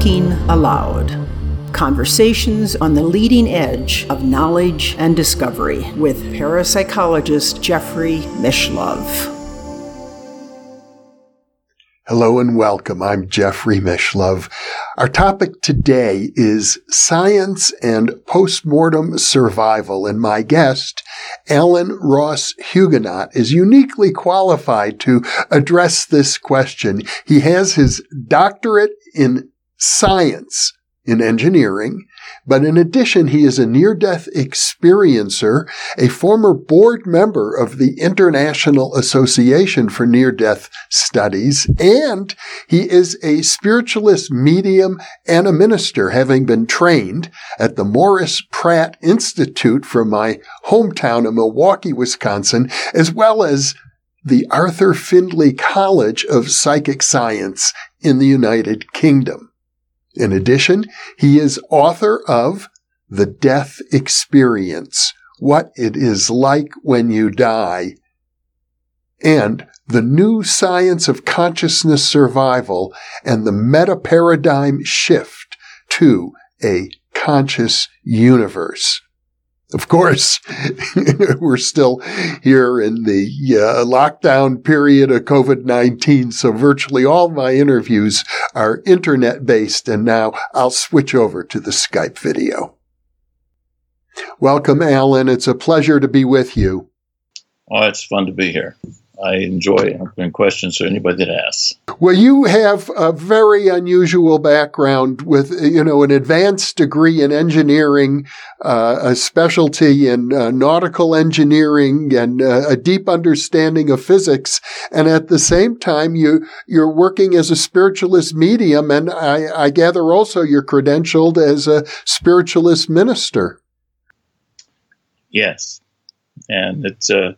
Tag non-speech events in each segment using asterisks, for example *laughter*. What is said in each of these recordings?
Thinking Aloud. Conversations on the leading edge of knowledge and discovery with parapsychologist Jeffrey Mishlove. Hello and welcome. I'm Jeffrey Mishlove. Our topic today is science and postmortem survival, and my guest, Alan Ross Hugenot, is uniquely qualified to address this question. He has his doctorate in science in engineering, but in addition, he is a near-death experiencer, a former board member of the International Association for Near-Death Studies, and he is a spiritualist medium and a minister, having been trained at the Morris Pratt Institute from my hometown of Milwaukee, Wisconsin, as well as the Arthur Findlay College of Psychic Science in the United Kingdom. In addition, he is author of The Death Experience, What It Is Like When You Die, and The New Science of Consciousness Survival and the Meta Paradigm Shift to a Conscious Universe. Of course, *laughs* we're still here in the uh, lockdown period of COVID-19, so virtually all my interviews are internet based, and now I'll switch over to the Skype video. Welcome, Alan. It's a pleasure to be with you. Oh, it's fun to be here. I enjoy answering questions to anybody that asks. Well, you have a very unusual background with, you know, an advanced degree in engineering, uh, a specialty in uh, nautical engineering, and uh, a deep understanding of physics. And at the same time, you you're working as a spiritualist medium, and I, I gather also you're credentialed as a spiritualist minister. Yes, and it's a uh,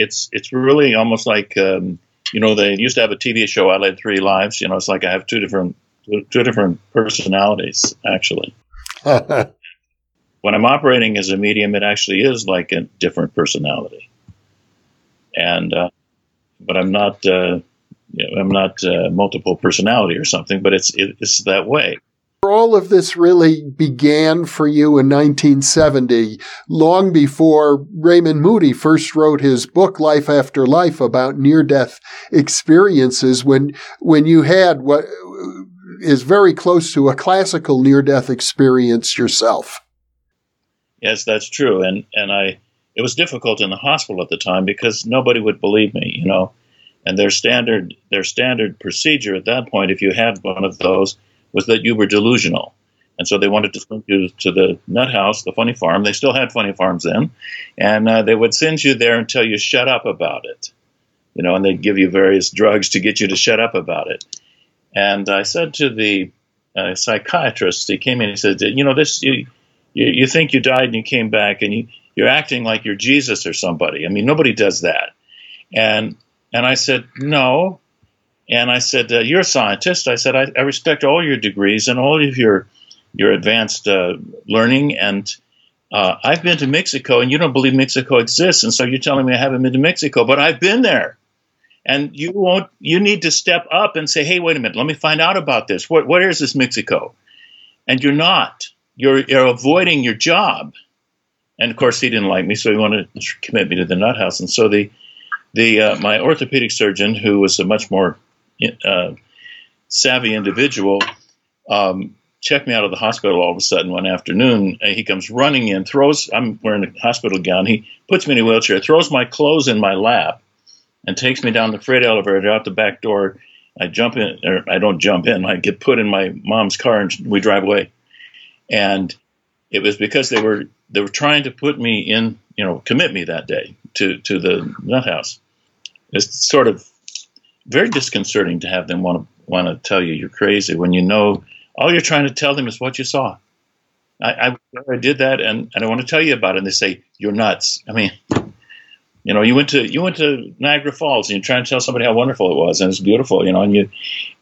it's it's really almost like um, you know they used to have a TV show. I led three lives. You know, it's like I have two different two different personalities actually. *laughs* when I'm operating as a medium, it actually is like a different personality, and uh, but I'm not. Uh, you know, I'm not uh, multiple personality or something, but it's it, it's that way all of this really began for you in 1970, long before Raymond Moody first wrote his book Life After Life about near-death experiences when when you had what is very close to a classical near-death experience yourself. Yes, that's true. And and I it was difficult in the hospital at the time because nobody would believe me, you know. And their standard their standard procedure at that point if you had one of those was that you were delusional. And so they wanted to send you to the nut house, the funny farm. They still had funny farms then. And uh, they would send you there until you shut up about it. You know, and they'd give you various drugs to get you to shut up about it. And I said to the uh, psychiatrist, he came in, he said, you know, this, you, you, you think you died and you came back and you, you're acting like you're Jesus or somebody. I mean, nobody does that. And, and I said, no, and I said, uh, "You're a scientist." I said, I, "I, respect all your degrees and all of your your advanced uh, learning, and uh, I've been to Mexico, and you don't believe Mexico exists, and so you're telling me I haven't been to Mexico, but I've been there." And you won't. You need to step up and say, "Hey, wait a minute. Let me find out about this. What, what is this Mexico?" And you're not. You're, you're avoiding your job. And of course, he didn't like me, so he wanted to commit me to the nut house. And so the the uh, my orthopedic surgeon, who was a much more uh, savvy individual um, checked me out of the hospital all of a sudden one afternoon. he comes running in, throws, I'm wearing a hospital gown. He puts me in a wheelchair, throws my clothes in my lap, and takes me down the freight elevator out the back door. I jump in, or I don't jump in, I get put in my mom's car and we drive away. And it was because they were they were trying to put me in, you know, commit me that day to to the nut house. It's sort of very disconcerting to have them want to want to tell you you're crazy when you know all you're trying to tell them is what you saw. I, I, I did that, and, and I want to tell you about it. And they say you're nuts. I mean, you know, you went to you went to Niagara Falls, and you're trying to tell somebody how wonderful it was, and it's beautiful, you know, and you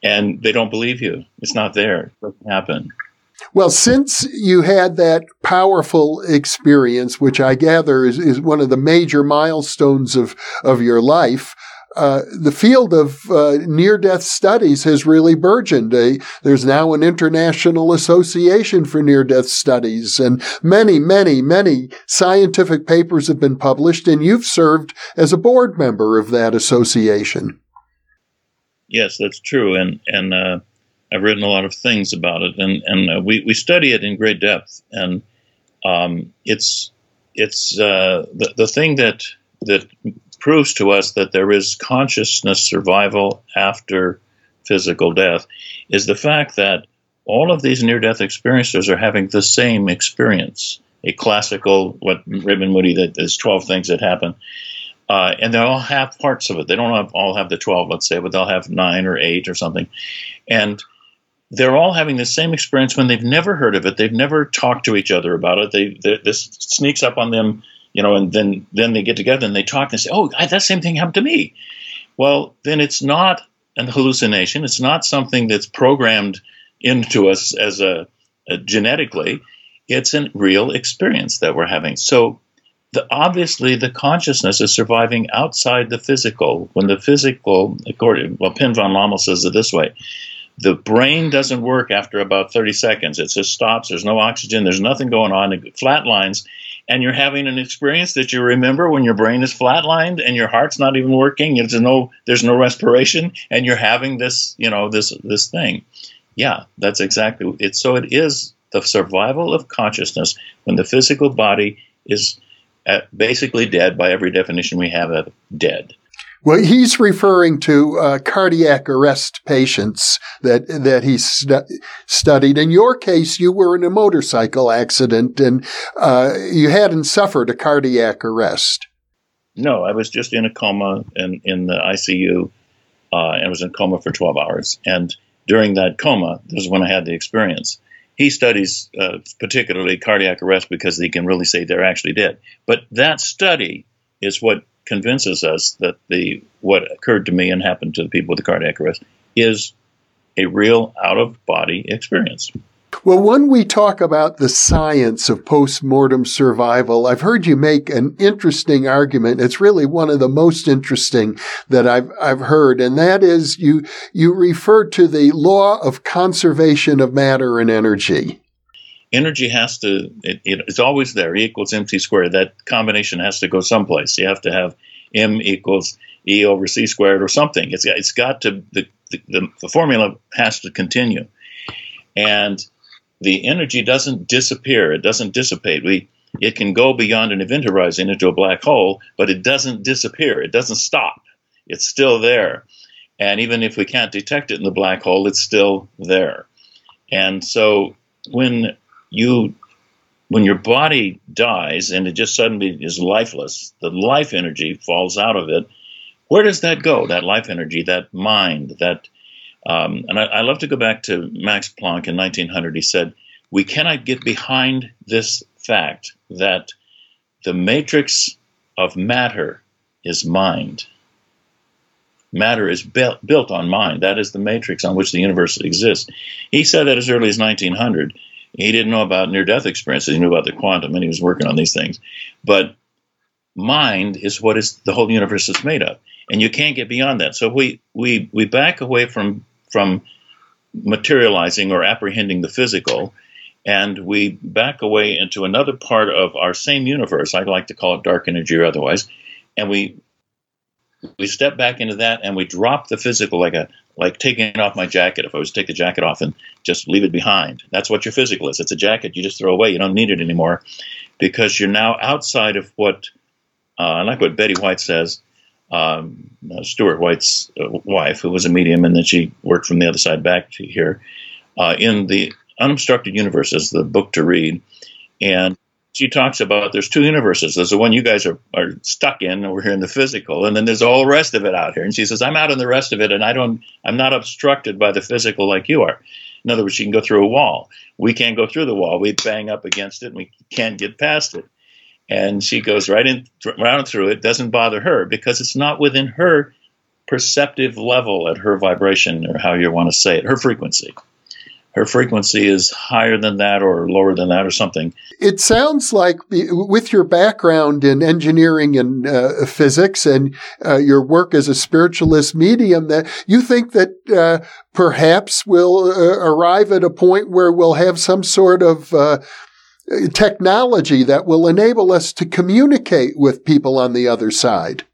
and they don't believe you. It's not there. It doesn't happen. Well, since you had that powerful experience, which I gather is, is one of the major milestones of, of your life, uh, the field of uh, near death studies has really burgeoned. there's now an international association for near death studies, and many, many, many scientific papers have been published, and you've served as a board member of that association. Yes, that's true, and and uh, I've written a lot of things about it, and and uh, we we study it in great depth, and um, it's it's uh, the the thing that that proves to us that there is consciousness survival after physical death is the fact that all of these near death experiencers are having the same experience. A classical, what Raymond Moody, that there's 12 things that happen. Uh, and they all have parts of it. They don't have, all have the 12, let's say, but they'll have nine or eight or something. And they're all having the same experience when they've never heard of it. They've never talked to each other about it. They, this sneaks up on them, you know, and then then they get together and they talk and say, "Oh, that same thing happened to me." Well, then it's not an hallucination. It's not something that's programmed into us as a, a genetically. It's a real experience that we're having. So the, obviously the consciousness is surviving outside the physical. When the physical, according well, Pim van Lommel says it this way: the brain doesn't work after about 30 seconds. It just stops. There's no oxygen. There's nothing going on. It flatlines. And you're having an experience that you remember when your brain is flatlined and your heart's not even working. There's no, there's no respiration, and you're having this, you know, this this thing. Yeah, that's exactly it. So it is the survival of consciousness when the physical body is uh, basically dead by every definition we have of dead. Well, he's referring to uh, cardiac arrest patients that that he stu- studied. In your case, you were in a motorcycle accident and uh, you hadn't suffered a cardiac arrest. No, I was just in a coma in, in the ICU uh, and was in coma for 12 hours. And during that coma, this is when I had the experience. He studies uh, particularly cardiac arrest because he can really say they're actually dead. But that study is what convinces us that the what occurred to me and happened to the people with the cardiac arrest is a real out of body experience. Well, when we talk about the science of post-mortem survival, I've heard you make an interesting argument. It's really one of the most interesting that I've, I've heard. And that is you, you refer to the law of conservation of matter and energy energy has to it, it, it's always there e equals mc squared. That combination has to go someplace. You have to have m equals e over c squared or something. It's, it's got to the, the, the formula has to continue. And the energy doesn't disappear. It doesn't dissipate. We it can go beyond an event horizon into a black hole but it doesn't disappear. It doesn't stop. It's still there. And even if we can't detect it in the black hole it's still there. And so when you when your body dies and it just suddenly is lifeless, the life energy falls out of it. Where does that go? That life energy, that mind, that um, and I, I, love to go back to Max Planck in 1900. He said, "We cannot get behind this fact that the matrix of matter is mind. Matter is built, built on mind. That is the matrix on which the universe exists." He said that as early as 1900. He didn't know about near death experiences. He knew about the quantum and he was working on these things. But mind is what is the whole universe is made of. And you can't get beyond that. So we, we, we back away from, from materializing or apprehending the physical and we back away into another part of our same universe. I like to call it dark energy or otherwise. And we we step back into that and we drop the physical like a like taking off my jacket if i was to take the jacket off and just leave it behind. That's what your physical is. It's a jacket you just throw away. You don't need it anymore because you're now outside of what uh, i like what betty white says um, uh, stewart white's uh, wife who was a medium and then she worked from the other side back to here uh, in the unobstructed universe is the book to read. And she talks about there's two universes. There's the one you guys are, are stuck in over here in the physical, and then there's all the rest of it out here. And she says, I'm out in the rest of it, and I don't, I'm not obstructed by the physical like you are. In other words, she can go through a wall. We can't go through the wall. We bang up against it, and we can't get past it. And she goes right in, right through it. Doesn't bother her because it's not within her perceptive level at her vibration or how you want to say it, her frequency. Her frequency is higher than that or lower than that or something. It sounds like with your background in engineering and uh, physics and uh, your work as a spiritualist medium that you think that uh, perhaps we'll uh, arrive at a point where we'll have some sort of uh, technology that will enable us to communicate with people on the other side.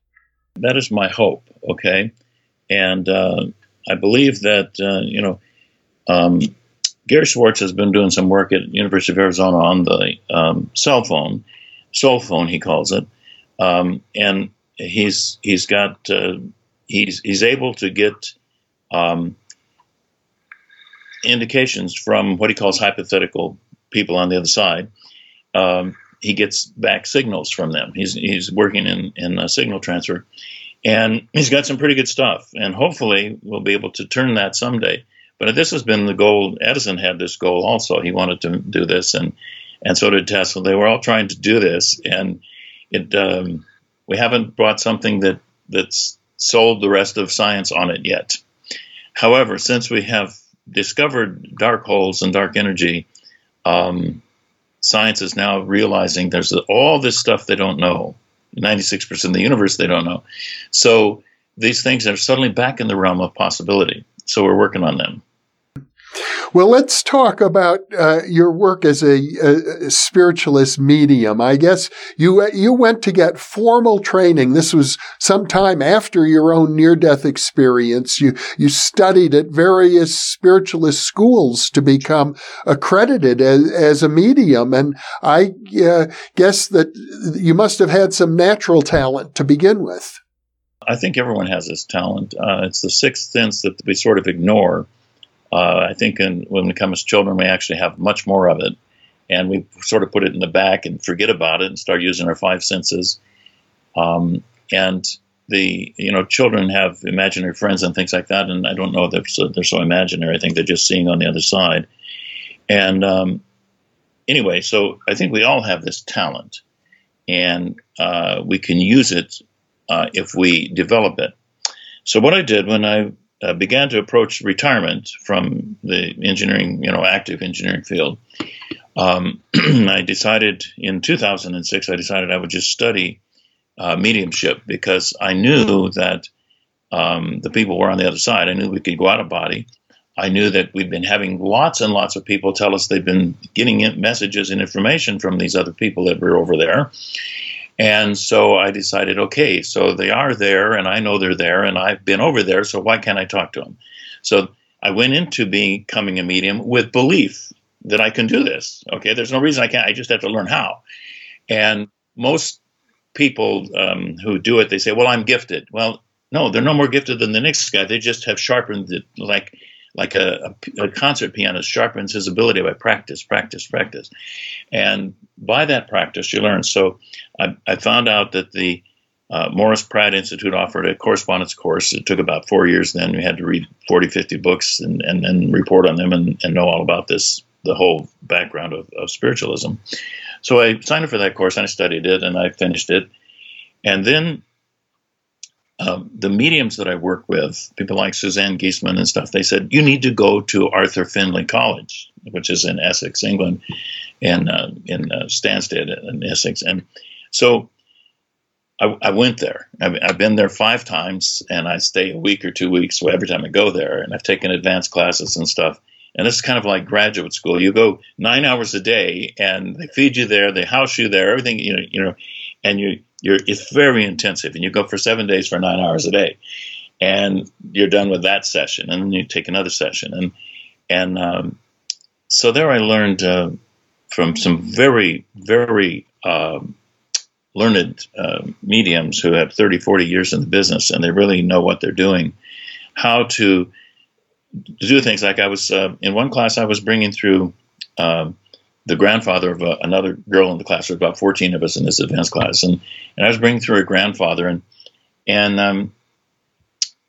That is my hope, okay? And uh, I believe that, you know, um, Gary Schwartz has been doing some work at University of Arizona on the um, cell phone, soul phone he calls it, um, and he's he's got uh, he's he's able to get um, indications from what he calls hypothetical people on the other side. Um, he gets back signals from them. He's he's working in in signal transfer, and he's got some pretty good stuff. And hopefully, we'll be able to turn that someday but this has been the goal. Edison had this goal also. He wanted to do this, and and so did Tesla. They were all trying to do this, and it um, we haven't brought something that that's sold the rest of science on it yet. However, since we have discovered dark holes and dark energy, um, science is now realizing there's all this stuff they don't know. 96% of the universe they don't know. So these things are suddenly back in the realm of possibility. So we're working on them. Well, let's talk about uh, your work as a, a, spiritualist medium. I guess you you went to get formal training. This was some time after your own near death experience. You you studied at various spiritualist schools to become accredited as, as a medium, and I uh, guess that you must have had some natural talent to begin with. I think everyone has this talent. Uh, it's the sixth sense that we sort of ignore. Uh, I think in, when it comes to children, we actually have much more of it, and we sort of put it in the back and forget about it and start using our five senses. Um, and the you know children have imaginary friends and things like that, and I don't know if they're so, they're so imaginary. I think they're just seeing on the other side. And um, anyway, so I think we all have this talent, and uh, we can use it uh, if we develop it. So what I did when I uh, began to approach retirement from the engineering, you know, active engineering field, um, *clears throat* I decided in 2006, I decided I would just study uh, mediumship because I knew that um, the people were on the other side. I knew we could go out of body. I knew that we'd been having lots and lots of people tell us they've been getting messages and information from these other people that were over there. And so I decided, okay, so they are there, and I know they're there, and I've been over there, so why can't I talk to them? So I went into becoming a medium with belief that I can do this. Okay, there's no reason I can't. I just have to learn how. And most people um, who do it, they say, "Well, I'm gifted." Well, no, they're no more gifted than the next guy. They just have sharpened it, like like a, a, a, concert pianist sharpens his ability by practice, practice, practice. And by that practice, you learn. So I, I found out that the uh, Morris Pratt Institute offered a correspondence course. It took about four years then. We had to read 40, 50 books and, and, and report on them and, and know all about this, the whole background of, of spiritualism. So I signed up for that course and I studied it and I finished it. And then um, the mediums that I work with, people like Suzanne Giesemann and stuff, they said, you need to go to Arthur Findlay College, which is in Essex, England, and uh, in uh, Stansted in Essex. And so I, I went there. I've, I've, been there five times, and I stay a week or two weeks so every time I go there. And I've taken advanced classes and stuff. And this is kind of like graduate school. You go nine hours a day, and they feed you there, they house you there, everything you know, you know, and you you're it's very intensive, and you go for seven days for nine hours a day, and you're done with that session, and then you take another session, and and um, so there I learned uh, from some very very um, learned uh, mediums who have 30, 40 years in the business, and they really know what they're doing, how to do things like I was uh, in one class I was bringing through. Um, the grandfather of uh, another girl in the class. There was about 14 of us in this advanced class, and, and I was bringing through her grandfather, and and um,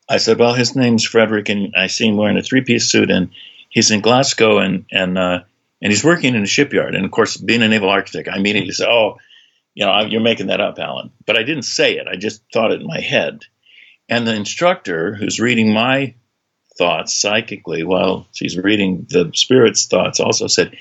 I said, well, his name's Frederick, and I see him wearing a three-piece suit, and he's in Glasgow, and and uh, and he's working in a shipyard. And of course, being a naval architect, I immediately said, oh, you know, you're making that up, Alan. But I didn't say it. I just thought it in my head. And the instructor, who's reading my thoughts psychically while she's reading the spirit's thoughts also said,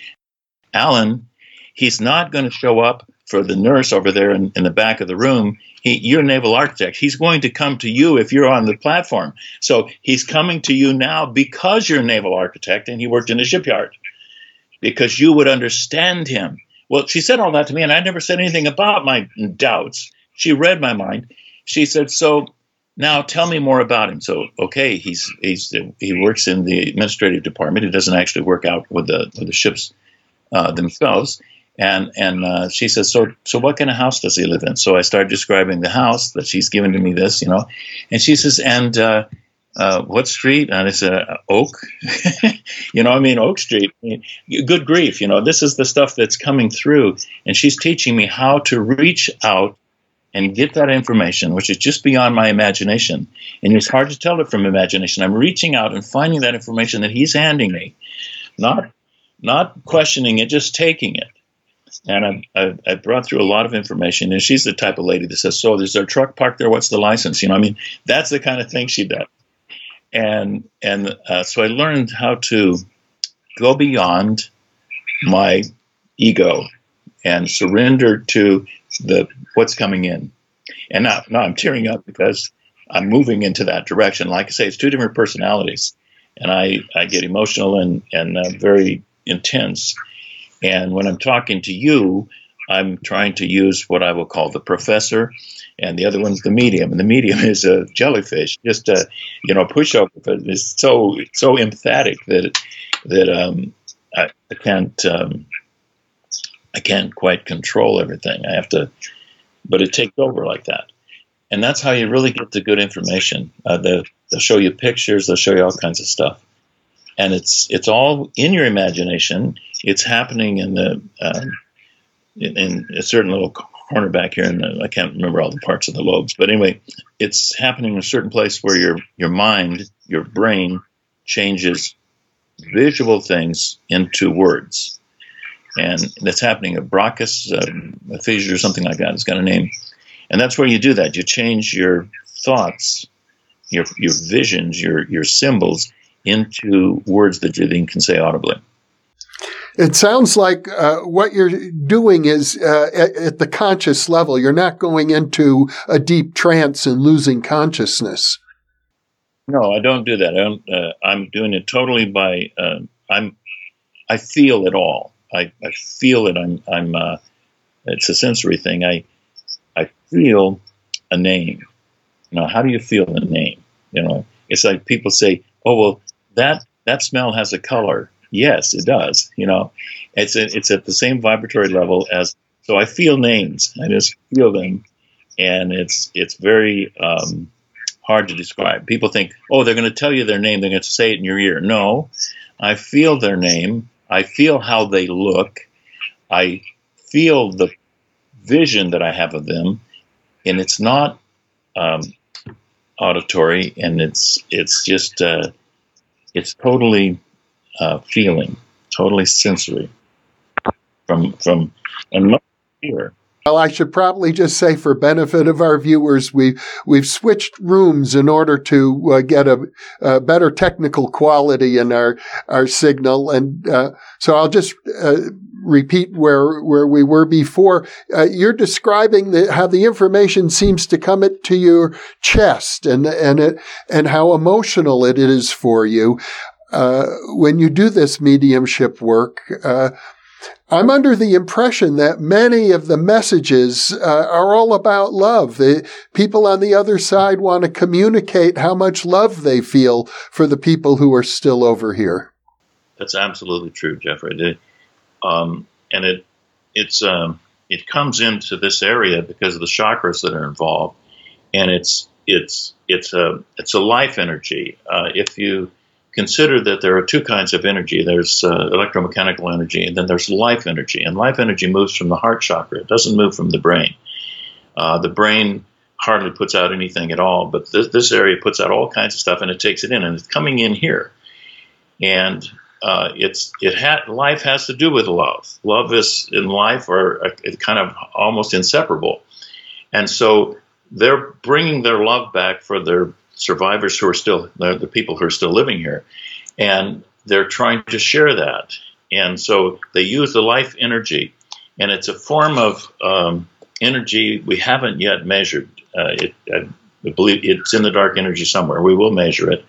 Alan, he's not going to show up for the nurse over there in, in the back of the room. He, you're a naval architect. He's going to come to you if you're on the platform. So he's coming to you now because you're a naval architect and he worked in a shipyard because you would understand him. Well, she said all that to me, and I never said anything about my doubts. She read my mind. She said, "So now tell me more about him." So, okay, he's he's he works in the administrative department. He doesn't actually work out with the with the ships uh, themselves. And and uh, she says, so so what kind of house does he live in? So I start describing the house that she's given to me this, you know, and she says, and uh, uh, what street? And I said, uh, Oak. *laughs* you know, I mean, Oak Street. I mean, good grief, you know, this is the stuff that's coming through. And she's teaching me how to reach out and get that information, which is just beyond my imagination. And it's hard to tell it from imagination. I'm reaching out and finding that information that he's handing me, not not questioning it, just taking it. And I, I, I brought through a lot of information. And she's the type of lady that says, "So, there's a truck parked there? What's the license?" You know, I mean, that's the kind of thing she does and and uh, so I learned how to go beyond my ego and surrender to the what's coming in. And now, now I'm tearing up because I'm moving into that direction. Like I say, it's two different personalities, and I I get emotional and and uh, very intense. And when I'm talking to you, I'm trying to use what I will call the professor and the other one's the medium. And the medium *laughs* is a jellyfish, just a you know pushover, but it's so so emphatic that that um, I, I can't um, I can't quite control everything. I have to, but it takes over like that, and that's how you really get the good information. Uh, they'll, they'll show you pictures, they'll show you all kinds of stuff, and it's it's all in your imagination. It's happening in the um, in, in a certain little corner back here, and I can't remember all the parts of the lobes. But anyway, it's happening in a certain place where your your mind, your brain, changes visual things into words, and that's happening at Broca's um, aphasia or something like that. It's got a name, and that's where you do that. You change your thoughts, your your visions, your your symbols into words that you then can say audibly. It sounds like uh, what you're doing is uh, at, at, the conscious level. You're not going into a deep trance and losing consciousness. No, I don't do that. I uh, I'm doing it totally by uh, I'm. I feel it all. I, I feel it. I'm. I'm. Uh, it's a sensory thing. I. I feel a name. You know, how do you feel a name? You know, it's like people say, "Oh, well, that that smell has a color." Yes, it does. You know, it's a, it's at the same vibratory level as. So I feel names. I just feel them, and it's it's very um, hard to describe. People think, oh, they're going to tell you their name. They're going to say it in your ear. No, I feel their name. I feel how they look. I feel the vision that I have of them, and it's not um, auditory, and it's it's just uh, it's totally uh, feeling, totally sensory from from and here. Well, I should probably just say, for benefit of our viewers, we we've switched rooms in order to uh, get a, a, better technical quality in our our signal, and uh, so I'll just uh, repeat where where we were before. Uh, you're describing the, how the information seems to come it, to your chest, and and it and how emotional it is for you uh, when you do this mediumship work, uh, I'm under the impression that many of the messages uh, are all about love. The people on the other side want to communicate how much love they feel for the people who are still over here. That's absolutely true, Jeffrey. Um, and it it's um, it comes into this area because of the chakras that are involved, and it's it's it's a it's a life energy. Uh, if you consider that there are two kinds of energy there's uh, electromechanical energy, and then there's life energy. And life energy moves from the heart chakra, it doesn't move from the brain. Uh, the brain hardly puts out anything at all, but this, this, area puts out all kinds of stuff and it takes it in, and it's coming in here. And uh, it's it ha- life has to do with love. Love is in life are kind of almost inseparable, and so they're bringing their love back for their survivors who are still the people who are still living here, and they're trying to share that. And so they use the life energy, and it's a form of um, energy we haven't yet measured. Uh, it, I believe it's in the dark energy somewhere. We will measure it.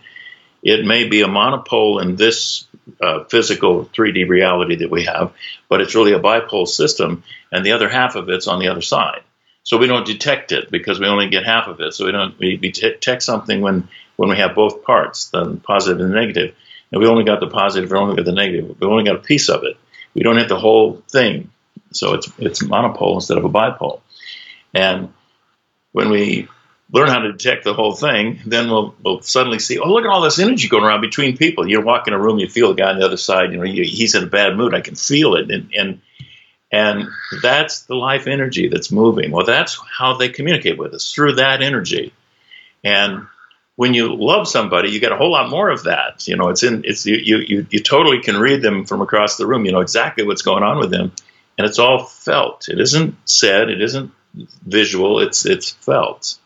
It may be a monopole in this uh, physical 3D reality that we have, but it's really a bipole system, and the other half of it's on the other side. So we don't detect it because we only get half of it. So we don't we detect something when when we have both parts, the positive and the negative. and we only got the positive, we only got the negative. We only got a piece of it. We don't have the whole thing. So it's it's monopole instead of a bipole. And when we learn how to detect the whole thing, then we'll, we'll suddenly see, oh, look at all this energy going around between people. You walk in a room, you feel a guy on the other side, you know, he's in a bad mood. I can feel it. And, and, and that's the life energy that's moving. Well, that's how they communicate with us through that energy. And when you love somebody, you get a whole lot more of that. You know, it's in, it's, you, you, you totally can read them from across the room. You know exactly what's going on with them. And it's all felt. It isn't said. It isn't visual. It's, it's felt.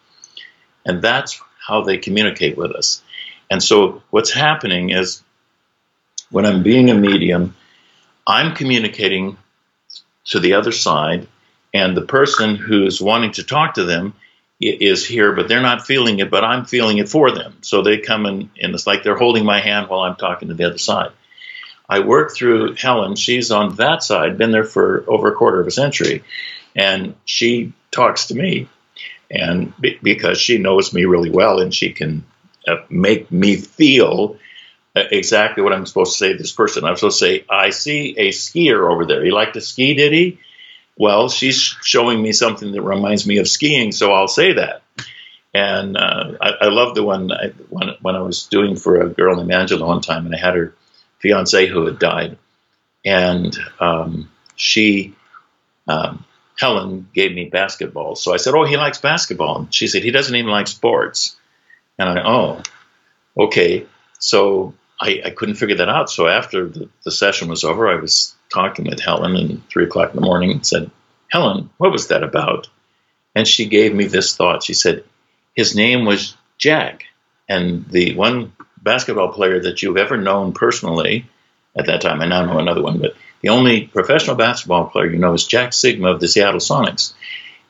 And that's how they communicate with us. And so what's happening is when I'm being a medium, I'm communicating to the other side, and the person who's wanting to talk to them is here, but they're not feeling it, but I'm feeling it for them. So they come in, and it's like they're holding my hand while I'm talking to the other side. I work through Helen. She's on that side, been there for over a quarter of a century, and she talks to me and be, because she knows me really well and she can uh, make me feel uh, exactly what I'm supposed to say to this person. I'm supposed to say, I see a skier over there. He liked to ski, did he? Well, she's showing me something that reminds me of skiing, so I'll say that. And uh, I, I love the one I, when, when I was doing for a girl named Angela one time, and I had her fiance who had died, and um, she um, Helen gave me basketball. So I said, Oh, he likes basketball. And she said, He doesn't even like sports. And I, Oh, okay. So I, I couldn't figure that out. So after the, the, session was over, I was talking with Helen and three o'clock in the morning and said, Helen, what was that about? And she gave me this thought. She said, His name was Jack. And the one basketball player that you've ever known personally at that time, I now know another one, but the only professional basketball player you know is Jack Sikma of the Seattle Sonics,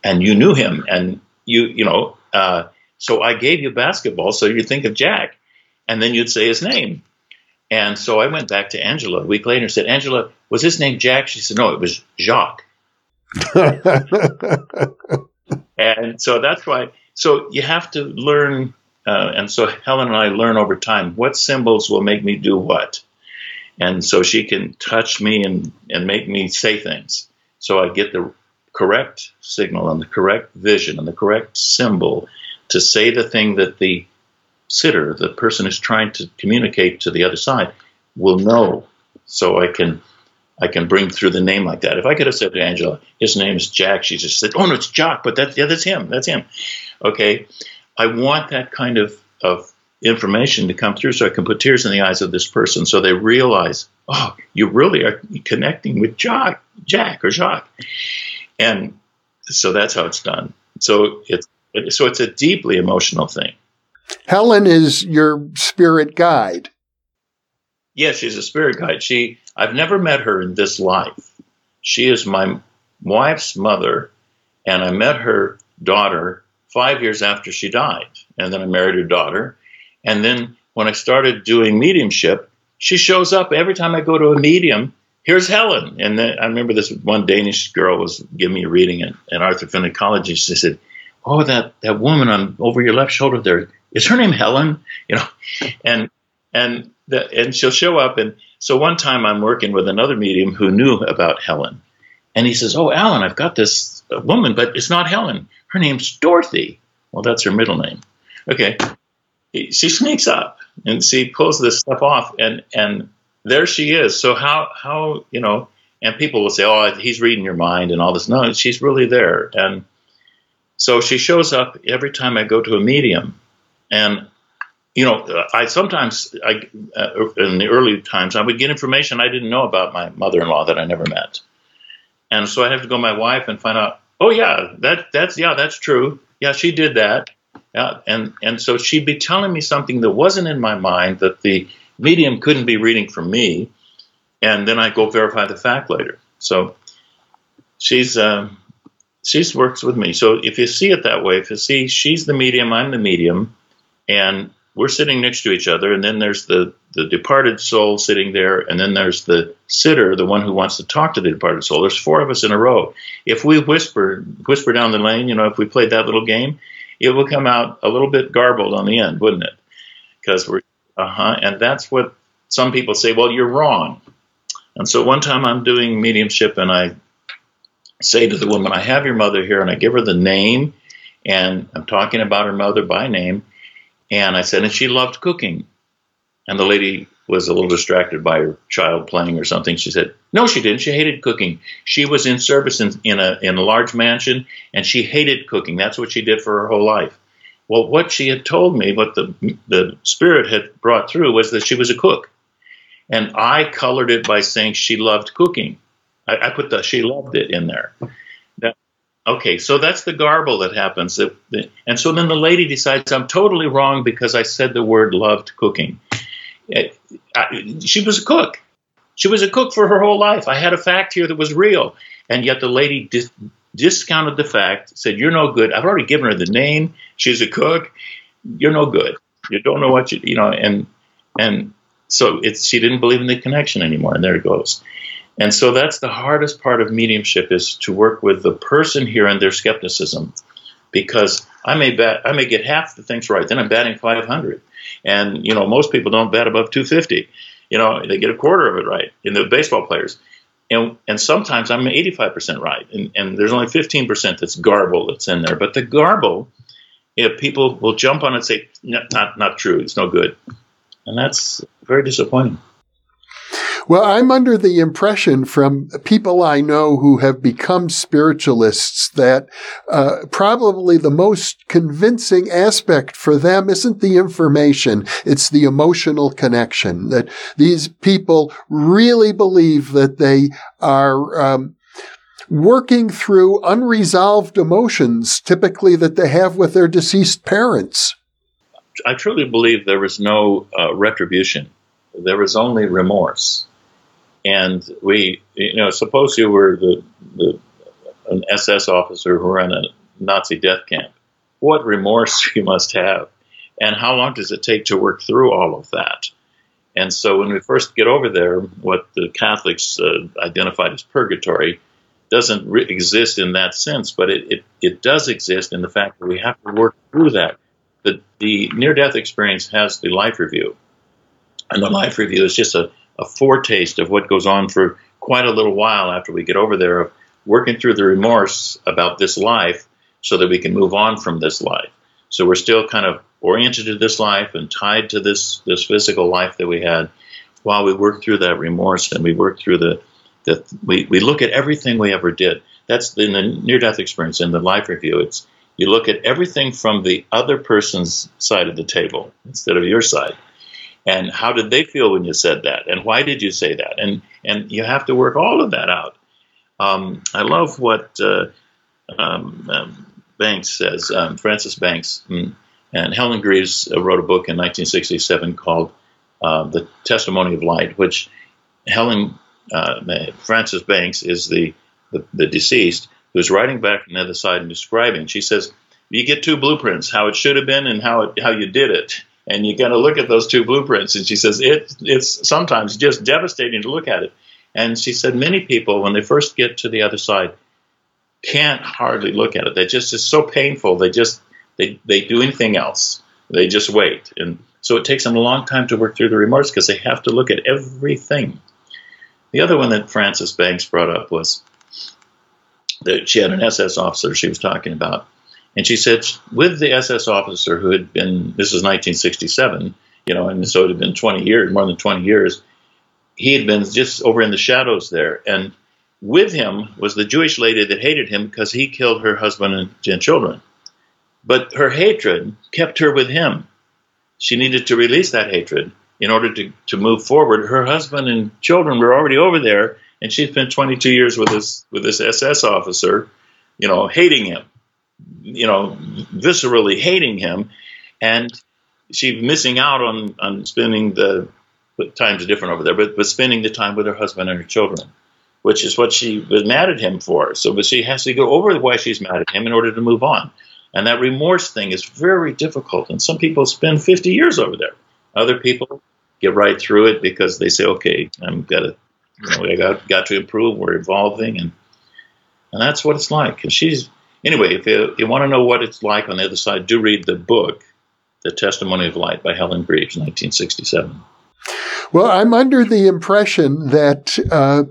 and you knew him, and you you know. Uh, so I gave you basketball, so you'd think of Jack, and then you'd say his name. And so I went back to Angela a week later and said, Angela, was his name Jack? She said, No, it was Jacques. *laughs* and so that's why. So you have to learn, uh, and so Helen and I learn over time what symbols will make me do what and so she can touch me and, and make me say things. So I get the correct signal and the correct vision and the correct symbol to say the thing that the sitter, the person who's trying to communicate to the other side, will know. So I can I can bring through the name like that. If I could have said to Angela, his name is Jack, she just said, Oh no, it's Jock, but that's yeah, that's him. That's him. Okay. I want that kind of, of information to come through so I can put tears in the eyes of this person so they realize, oh, you really are connecting with Jack, Jack or Jacques. And so that's how it's done. So it's so it's a deeply emotional thing. Helen is your spirit guide. Yes, she's a spirit guide. She I've never met her in this life. She is my wife's mother, and I met her daughter five years after she died. And then I married her daughter, and then when I started doing mediumship, she shows up every time I go to a medium. Here's Helen. And then I remember this one Danish girl was giving me a reading at, at Arthur Findlay College. And she said, Oh, that, that woman on over your left shoulder there, is her name Helen? You know, and, and, the, and she'll show up. And so one time I'm working with another medium who knew about Helen. And he says, Oh, Alan, I've got this woman, but it's not Helen. Her name's Dorothy. Well, that's her middle name. Okay she sneaks up and she pulls this stuff off and and there she is. So how how you know and people will say oh he's reading your mind and all this. No she's really there. And so she shows up every time i go to a medium. And you know i sometimes i uh, in the early times i would get information i didn't know about my mother-in-law that i never met. And so i have to go to my wife and find out oh yeah that that's yeah that's true. Yeah she did that Yeah, and and so she'd be telling me something that wasn't in my mind that the medium couldn't be reading from me, and then I go verify the fact later. So she's um, she's works with me. So if you see it that way, if you see she's the medium, I'm the medium, and we're sitting next to each other, and then there's the the departed soul sitting there, and then there's the sitter, the one who wants to talk to the departed soul. There's four of us in a row. If we whisper whisper down the lane, you know, if we played that little game, it will come out a little bit garbled on the end, wouldn't it? Because we're uh huh, and that's what some people say. Well, you're wrong. And so one time I'm doing mediumship, and I say to the woman, I have your mother here, and I give her the name, and I'm talking about her mother by name. And I said, and she loved cooking. And the lady was a little distracted by her child playing or something. She said, No, she didn't. She hated cooking. She was in service in, in, a, in a large mansion, and she hated cooking. That's what she did for her whole life. Well, what she had told me, what the, the spirit had brought through, was that she was a cook. And I colored it by saying she loved cooking. I, I put the she loved it in there. That, okay, so that's the garble that happens. And so then the lady decides I'm totally wrong because I said the word loved cooking. She was a cook. She was a cook for her whole life. I had a fact here that was real. And yet the lady dis- discounted the fact, said, You're no good. I've already given her the name. She's a cook. You're no good. You don't know what you, you know, and, and so it's, she didn't believe in the connection anymore. And there it goes. And so that's the hardest part of mediumship is to work with the person here and their skepticism, because I may bet I may get half the things right, then I'm batting 500, and you know most people don't bat above 250. You know they get a quarter of it right in the baseball players, and and sometimes I'm 85% right, and, and there's only 15% that's garble that's in there. But the garble, if people will jump on it and say not not true, it's no good, and that's very disappointing. Well, I'm under the impression from people I know who have become spiritualists that uh, probably the most convincing aspect for them isn't the information, it's the emotional connection. That these people really believe that they are. Um, working through unresolved emotions, typically that they have with their deceased parents. I truly believe there was no uh, retribution. There was only remorse. And we, you know, suppose you were the, the an SS officer who ran a Nazi death camp. What remorse *laughs* you must have, and how long does it take to work through all of that? And so, when we first get over there, what the Catholics uh, identified as purgatory doesn't re- exist in that sense, but it, it, it does exist in the fact that we have to work through that. The, the near death experience has the life review, and the life review is just a a foretaste of what goes on for quite a little while after we get over there of working through the remorse about this life so that we can move on from this life. So we're still kind of oriented to this life and tied to this this physical life that we had while we work through that remorse and we work through the that we, we look at everything we ever did. That's in the near death experience in the life review. It's you look at everything from the other person's side of the table instead of your side and how did they feel when you said that? And why did you say that? And and you have to work all of that out. Um, i love what uh, um, um, banks says um, frances banks mm, and helen greaves uh, wrote a book in 1967 called uh, the testimony of light which helen uh, frances banks is the, the, the deceased who's writing back from the other side and describing. She says you get two blueprints how it should have been and how it, how you did it and you got to look at those two blueprints. And she says it, it's sometimes just devastating to look at it. And she said many people, when they first get to the other side, can't hardly look at it. They just it's so painful. They just they they do anything else. They just wait, and so it takes them a long time to work through the remorse because they have to look at everything. The other one that Frances Banks brought up was that she had an SS officer she was talking about and she said, with the SS officer who had been, this is 1967, you know, and so it had been 20 years, more than 20 years, he had been just over in the shadows there. And with him was the Jewish lady that hated him because he killed her husband and, and children. But her hatred kept her with him. She needed to release that hatred in order to, to move forward. Her husband and children were already over there, and she spent 22 years with this with this SS officer, you know, hating him you know, viscerally hating him, and she's missing out on on spending the times different over there, but but spending the time with her husband and her children, which is what she was mad at him for. So, but she has to go over why she's mad at him in order to move on. And that remorse thing is very difficult. And some people spend 50 years over there. Other people get right through it because they say, okay, I'm got to, you know, I got, got to improve. We're evolving. And, and that's what it's like. And she's, anyway, if you, you want to know what it's like on the other side, do read the book, The Testimony of Light by Helen Greaves, 1967. Well, I'm under the impression that uh,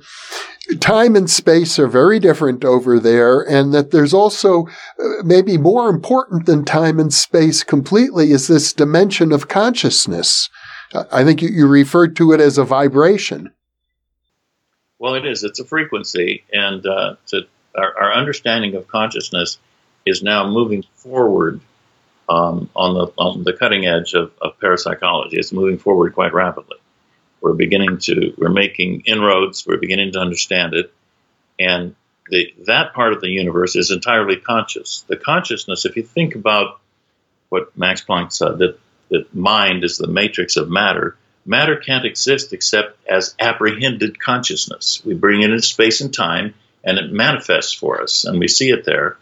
time and space are very different over there, and that there's also uh, maybe more important than time and space completely is this dimension of consciousness. I think you, you referred to it as a vibration. Well, it is. It's a frequency, and uh, to, our, our, understanding of consciousness is now moving forward um, on the on the cutting edge of, of parapsychology. It's moving forward quite rapidly. We're beginning to, we're making inroads, we're beginning to understand it. And the, that part of the universe is entirely conscious. The consciousness, if you think about what Max Planck said, that, that mind is the matrix of matter, matter can't exist except as apprehended consciousness. We bring it into space and time, and it manifests for us, and we see it there.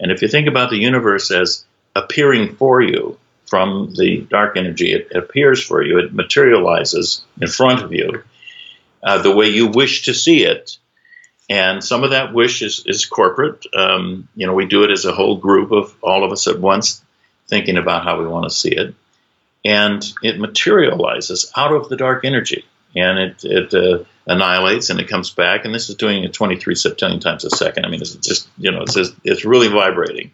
And if you think about the universe as appearing for you, from the dark energy. It appears for you, it materializes in front of you uh, the way you wish to see it. And some of that wish is, is corporate. Um, you know, we do it as a whole group of all of us at once thinking about how we want to see it. And it materializes out of the dark energy and it, it uh, annihilates and it comes back. And this is doing it 23 septillion times a second. I mean, it's just, you know, it's, just, it's really vibrating.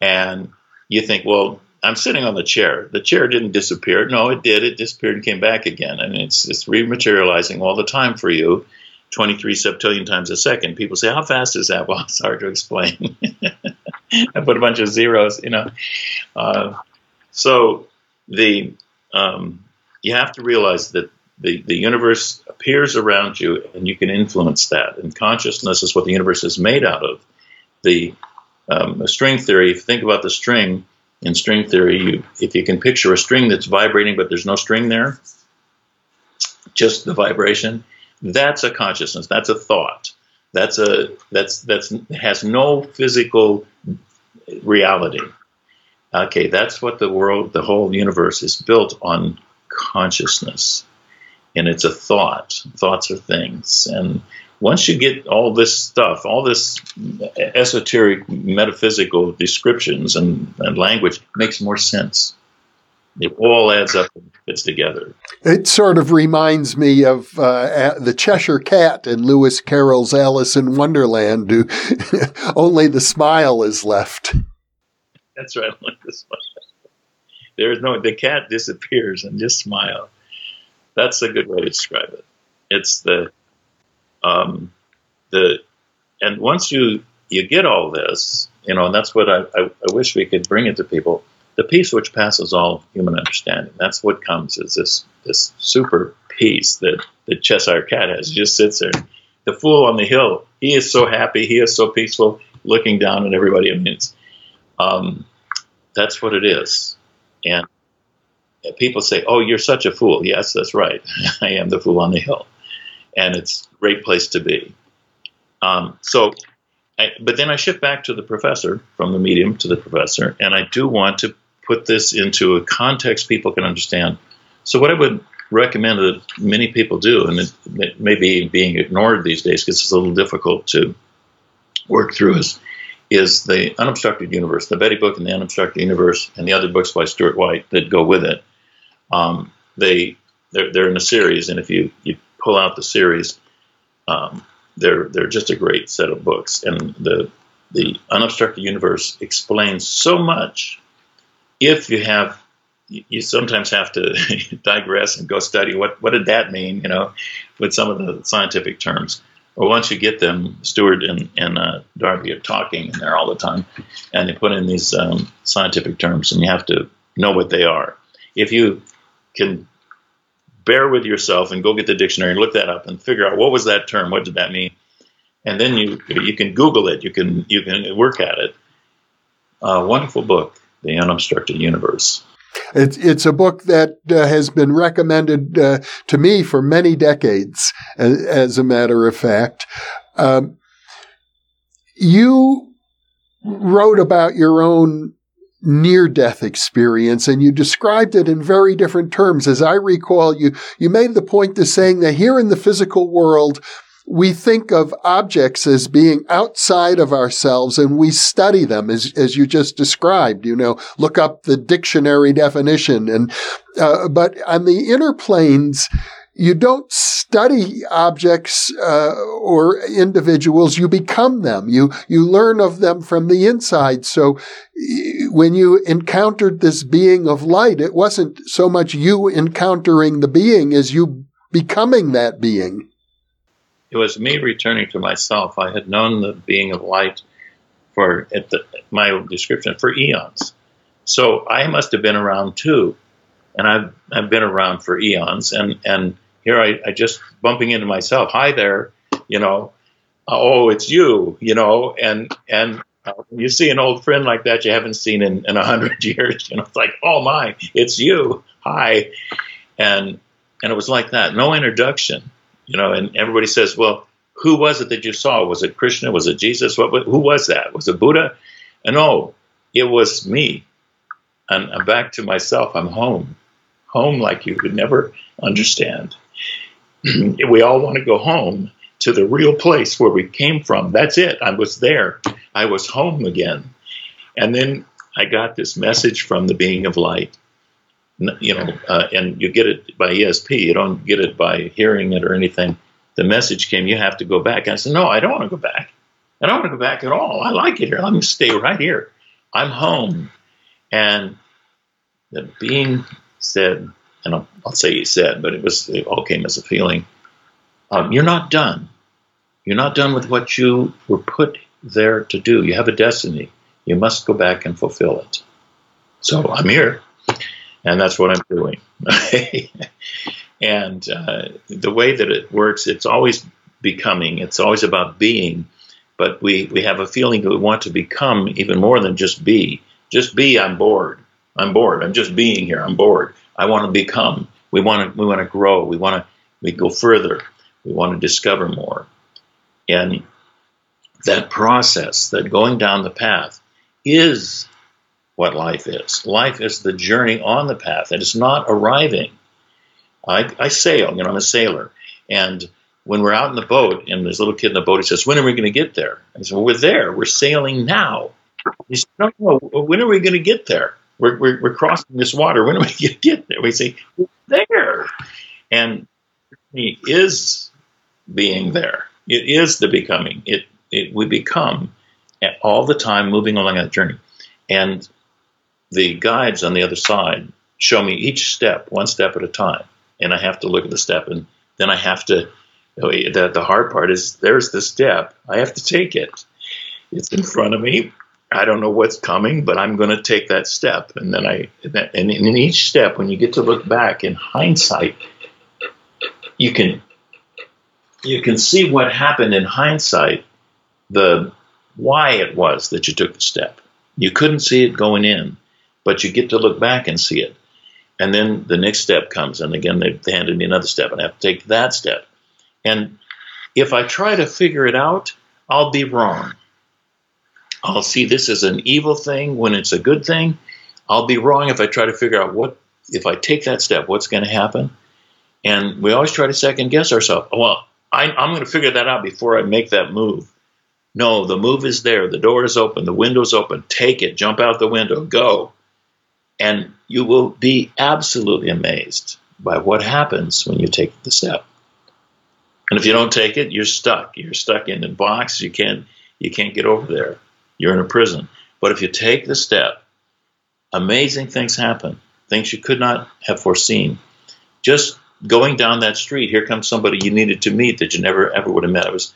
And you think, well, I'm sitting on the chair. The chair didn't disappear. No, it did. It disappeared and came back again. And it's, it's rematerializing all the time for you, 23 septillion times a second. People say, How fast is that? *laughs* Well, it's hard to explain. *laughs* I put a bunch of zeros, you know. Uh, so the um, you have to realize that the, the universe appears around you and you can influence that. And consciousness is what the universe is made out of. The um, string theory, if you think about the string, in string theory, you, if you can picture a string that's vibrating but there's no string there, just the vibration, that's a consciousness. That's a thought. That's a that's that's has no physical reality. Okay, that's what the world, the whole universe is built on consciousness, and it's a thought. Thoughts are things, and once you get all this stuff, all this esoteric metaphysical descriptions and, and language makes more sense. It all adds up and fits together. It sort of reminds me of uh, the Cheshire Cat in Lewis Carroll's Alice in Wonderland. Do *laughs* only the smile is left. That's right. Only the smile. There is no the cat disappears and just smile. That's a good way to describe it. It's the um, the and once you you get all this, you know, and that's what I, I, I, wish we could bring it to people. The peace which passes all human understanding. That's what comes is this this super peace that the Cheshire cat has. He just sits there. The fool on the hill. He is so happy. He is so peaceful, looking down at everybody. I mean, um, that's what it is. And people say, "Oh, you're such a fool." Yes, that's right. *laughs* I am the fool on the hill and it's a great place to be. Um, so, I, but then I shift back to the professor, from the medium to the professor, and I do want to put this into a context people can understand. So, what I would recommend that many people do, and it, it may be being ignored these days because it's a little difficult to work through, is is the unobstructed universe, the Betty book and the unobstructed universe, and the other books by Stewart White that go with it. Um, they they're, they're in a series, and if you you pull out the series, um, they're they're just a great set of books, and the the unobstructed universe explains so much. If you have, you sometimes have to *laughs* digress and go study what what did that mean, you know, with some of the scientific terms. But once you get them, Stewart and, and uh, Darby are talking in there all the time, and they put in these um, scientific terms, and you have to know what they are. If you can bear with yourself and go get the dictionary and look that up and figure out what was that term, what did that mean, and then you you can Google it, you can you can work at it. wonderful book, The Unobstructed Universe. It's it's a book that uh, has been recommended uh, to me for many decades. As, as a matter of fact, um, you wrote about your own near death experience and you described it in very different terms. As I recall, you, you made the point to saying that here in the physical world, we think of objects as being outside of ourselves and we study them as, as you just described, you know, look up the dictionary definition and, uh, but on the inner planes, you don't study objects uh, or individuals you become them. You you learn of them from the inside. So when you encountered this being of light it wasn't so much you encountering the being as you becoming that being. It was me returning to myself. I had known the being of light for at the, my description for eons. So i must have been around too. And I've I've been around for eons, and and here I, I just bumping into myself. Hi there, you know. Oh, it's you, you know, and and uh, you see an old friend like that you haven't seen in in a hundred *laughs* years, you know, it's like, oh my, it's you. Hi, and and it was like that, no introduction, you know. And everybody says, well, who was it that you saw? Was it Krishna? Was it Jesus? What? Who was that? Was it Buddha? And oh, it was me. And I'm back to myself. I'm home home like you could never understand. We all want to go home to the real place where we came from. That's it. I was there. I was home again. And then I got this message from the being of light. You know, uh, and you get it by ESP. You don't get it by hearing it or anything. The message came. You have to go back. I said, No, I don't want to go back. I don't want to go back at all. I like it here. Let me stay right here. I'm home. And the being said, and I'll, I'll, say he said, but it was it all came as a feeling. Um, you're not done. You're not done with what you were put there to do. You have a destiny. You must go back and fulfill it. So I'm here, and that's what I'm doing. *laughs* and uh, the way that it works, it's always becoming. It's always about being. But we, we have a feeling that we want to become even more than just be. Just be, I'm bored. I'm bored. I'm just being here. I'm bored. I want to become. We want to. We want to grow. We want to. We go further. We want to discover more. And that process, that going down the path, is what life is. Life is the journey on the path. It is not arriving. I, I sail. You know, I'm a sailor, and when we're out in the boat, and this little kid in the boat, he says, "When are we going to get there?" I said, "Well, we're there. We're sailing now." He said, "No, no. When are we going to get there?" We're, we're, we're crossing this water. When are we going to get there? We say, there. And he is being there. It is the becoming. It, it we become all the time moving along that journey. And the guides on the other side show me each step, one step at a time. And I have to look at the step, and then I have to. Oh, the, the hard part is there's the step. I have to take it. It's in front of me. I don't know what's coming, but I'm going to take that step. And then I, and in each step, when you get to look back in hindsight, you can, you can see what happened in hindsight, the why it was that you took the step. You couldn't see it going in, but you get to look back and see it. And then the next step comes, and again, they handed me another step, and I have to take that step. And if I try to figure it out, I'll be wrong I'll see this as an evil thing when it's a good thing. I'll be wrong if I try to figure out what, if I take that step, what's going to happen. And we always try to second guess ourselves. Well, I, am going to figure that out before I make that move. No, the move is there. The door is open. The window's open. Take it. Jump out the window. Go. And you will be absolutely amazed by what happens when you take the step. And if you don't take it, you're stuck. You're stuck in the box. You can't you can't get over there you're in a prison. But if you take the step, amazing things happen, things you could not have foreseen. Just going down that street, here comes somebody you needed to meet that you never ever would have met. I was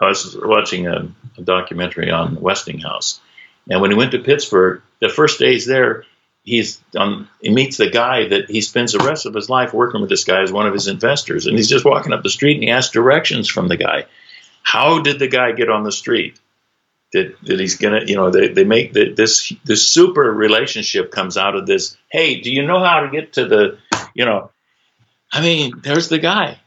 I was watching a, a documentary on Westinghouse, and when he went to Pittsburgh, the first day he's there, he's um, he meets the guy that he spends the rest of his life working with. This guy as one of his investors, and he's just walking up the street and he asks directions from the guy. How did the guy get on the street? That, that he's gonna, you know, they, they make the, this this super relationship comes out of this. Hey, do you know how to get to the, you know, I mean, there's the guy,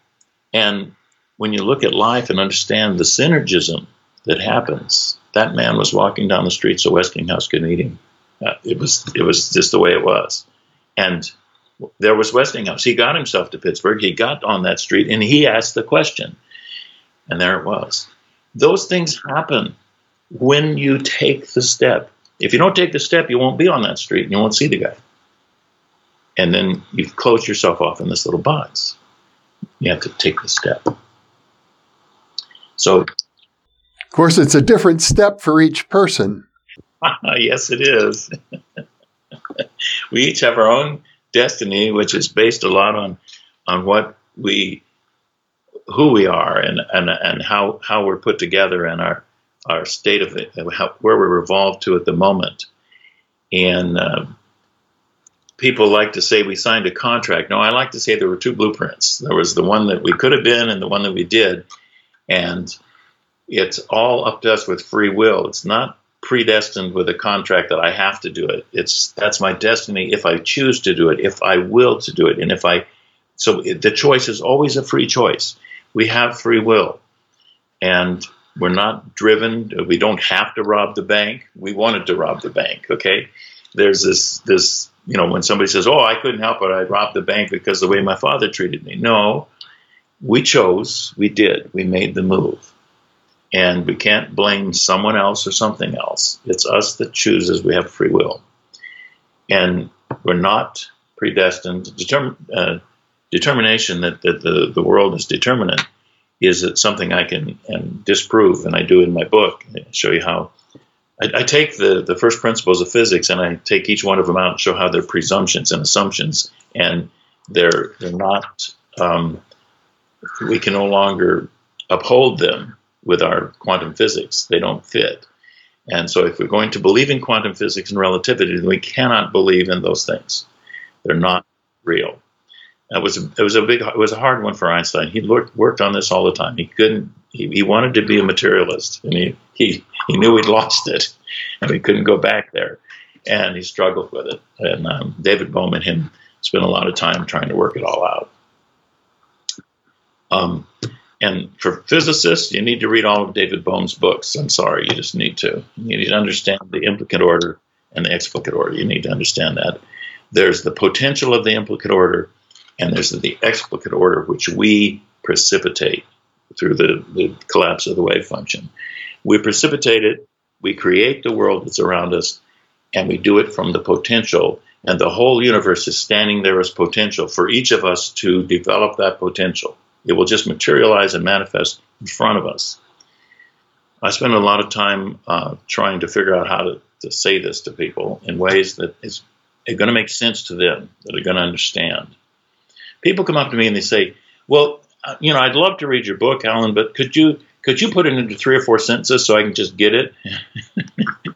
and when you look at life and understand the synergism that happens, that man was walking down the streets of Westinghouse good meeting. Uh, it was it was just the way it was, and there was Westinghouse. He got himself to Pittsburgh. He got on that street and he asked the question, and there it was. Those things happen when you take the step. If you don't take the step, you won't be on that street and you won't see the guy. And then you've closed yourself off in this little box. You have to take the step. So, of course, it's a different step for each person. *laughs* yes, it is. *laughs* we each have our own destiny, which is based a lot on on what we who we are and and, and how how we're put together and our our state of it, how, where we're evolved to at the moment. And uh, people like to say we signed a contract. No, I like to say there were two blueprints. There was the one that we could have been and the one that we did. And it's all up to us with free will. It's not predestined with a contract that I have to do it. It's that's my destiny if I choose to do it, if I will to do it, and if I so the choice is always a free choice. We have free will, and we're not driven. We don't have to rob the bank. We wanted to rob the bank. Okay, there's this this you know when somebody says, "Oh, I couldn't help it. I robbed the bank because the way my father treated me." No, we chose. We did. We made the move and we can't blame someone else or something else. It's us that chooses. We have free will, and we're not predestined. Determ- uh, determination that, that the, the world is determinate is it something I can and disprove, and I do in my book. I show you how. I, I, take the, the first principles of physics and I take each one of them out and show how they're presumptions and assumptions, and they're they're not. Um, we can no longer uphold them with our quantum physics. They don't fit. And so, if we're going to believe in quantum physics and relativity, then we cannot believe in those things. They're not real. That was it was a big it was a hard one for Einstein. He worked, on this all the time. He couldn't. He, he wanted to be a materialist, and he, he he knew he'd lost it, and he couldn't go back there, and he struggled with it. And um, David Bohm and him spent a lot of time trying to work it all out. Um, and for physicists, you need to read all of David Bohm's books. I'm sorry, you just need to. You need to understand the implicate order and the explicate order. You need to understand that. There's the potential of the implicate order, and there's the explicate order, which we precipitate through the, the collapse of the wave function. We precipitate it, we create the world that's around us, and we do it from the potential. And the whole universe is standing there as potential for each of us to develop that potential. It will just materialize and manifest in front of us. I spend a lot of time uh, trying to figure out how to, to say this to people in ways that is going to make sense to them, that are going to understand. People come up to me and they say, "Well, uh, you know, I'd love to read your book, Alan, but could you could you put it into three or four sentences so I can just get it?" *laughs*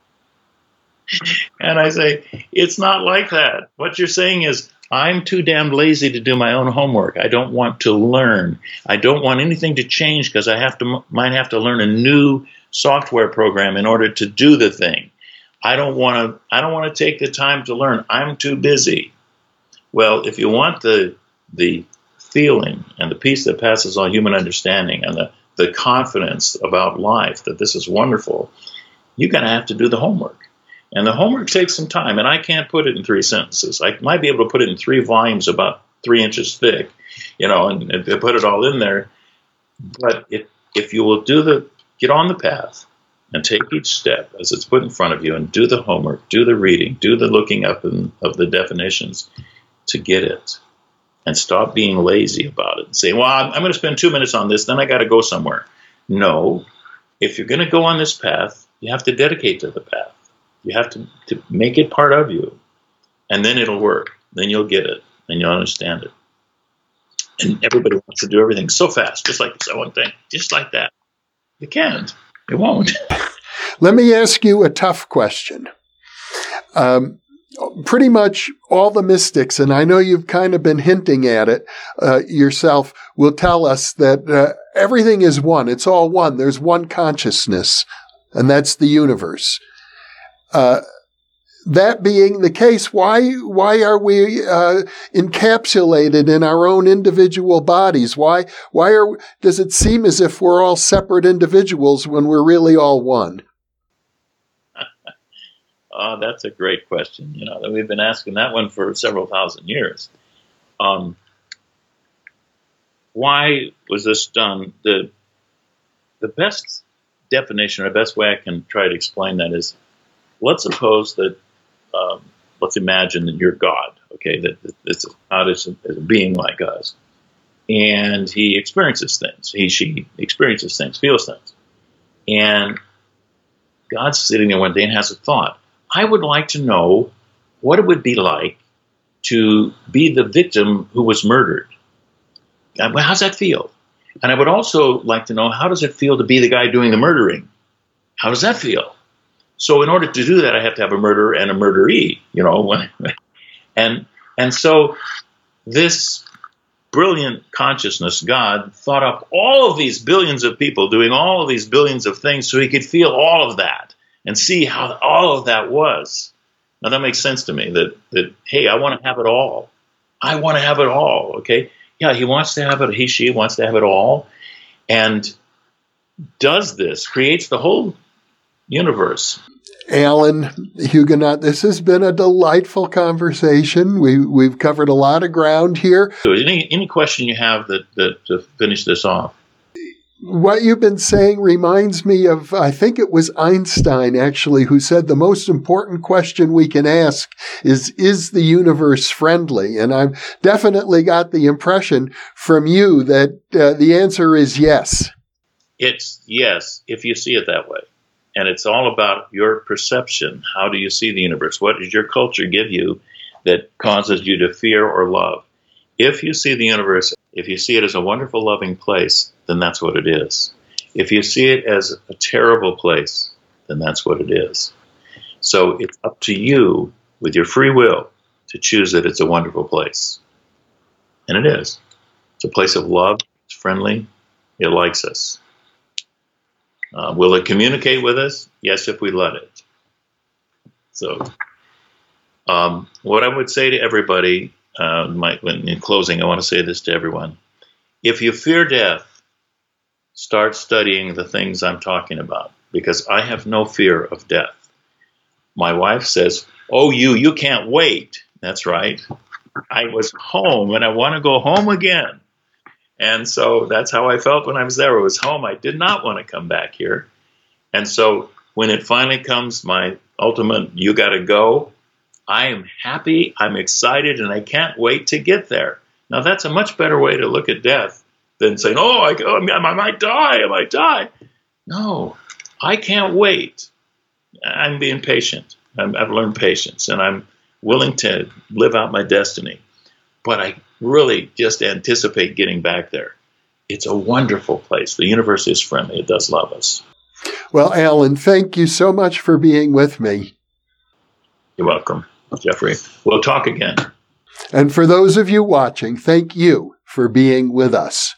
and I say, "It's not like that. What you're saying is, I'm too damn lazy to do my own homework. I don't want to learn. I don't want anything to change because I have to might have to learn a new software program in order to do the thing. I don't want to I don't want to take the time to learn. I'm too busy. Well, if you want the the feeling and the peace that passes all human understanding and the, the confidence about life that this is wonderful, you're going to have to do the homework. And the homework takes some time, and I can't put it in three sentences. I might be able to put it in three volumes about three inches thick, you know, and, and put it all in there. But if, if you will do the, get on the path and take each step as it's put in front of you and do the homework, do the reading, do the looking up in, of the definitions to get it. And stop being lazy about it and say, well, I'm, I'm going to spend two minutes on this, then I got to go somewhere. No, if you're going to go on this path, you have to dedicate to the path. You have to, to make it part of you, and then it'll work. Then you'll get it, and you'll understand it. And everybody wants to do everything so fast, just like this one thing, just like that. You can't. It won't. *laughs* Let me ask you a tough question. Um, pretty much all the mystics, and I know you've kind of been hinting at it uh, yourself, will tell us that uh, everything is one. It's all one. There's one consciousness and that's the universe. Uh, that being the case, why why are we uh, encapsulated in our own individual bodies? Why why are does it seem as if we're all separate individuals when we're really all one? Oh, that's a great question. You know, we've been asking that one for several thousand years. Um, why was this done? The the best definition or best way I can try to explain that is let's suppose that um, let's imagine that you're God, okay, that, that this God is a, is a being like us. And he experiences things. He, she experiences things, feels things. And God's sitting there one day and has a thought. I would like to know what it would be like to be the victim who was murdered. How's that feel? And I would also like to know how does it feel to be the guy doing the murdering? How does that feel? So in order to do that, I have to have a murderer and a murderee, you know. *laughs* and and so this brilliant consciousness, God, thought up all of these billions of people doing all of these billions of things so he could feel all of that and see how all of that was. Now that makes sense to me that that hey, I want to have it all. I want to have it all, okay? Yeah, he wants to have it, he, she wants to have it all, and does this, creates the whole universe. Alan Hugenot, this has been a delightful conversation. We, we've covered a lot of ground here. So any, any question you have that, that to finish this off? What you've been saying reminds me of, I think it was Einstein actually, who said the most important question we can ask is, is the universe friendly? And I've definitely got the impression from you that uh, the answer is yes. It's yes, if you see it that way and it's all about your perception. How do you see the universe? What does your culture give you that causes you to fear or love? If you see the universe, if you see it as a wonderful, loving place, then that's what it is. If you see it as a terrible place, then that's what it is. So it's up to you, with your free will, to choose that it's a wonderful place. And it is. It's a place of love, it's friendly, it likes us. Uh, will it communicate with us? Yes, if we let it. So, um, what I would say to everybody, uh, my, in closing, I want to say this to everyone. If you fear death, start studying the things I'm talking about because I have no fear of death. My wife says, Oh, you, you can't wait. That's right. I was home and I want to go home again. And so that's how I felt when I was there. I was home. I did not want to come back here. And so when it finally comes, my ultimate, you got to go, I am happy, I'm excited, and I can't wait to get there. Now, that's a much better way to look at death than saying, oh, oh, I, I might die, I might die. No, I can't wait. I'm being patient. i I've learned patience, and I'm willing to live out my destiny. But I really just anticipate getting back there. It's a wonderful place. The universe is friendly. It does love us. Well, Alan, thank you so much for being with me. You're welcome, Jeffrey. We'll talk again. And for those of you watching, thank you for being with us.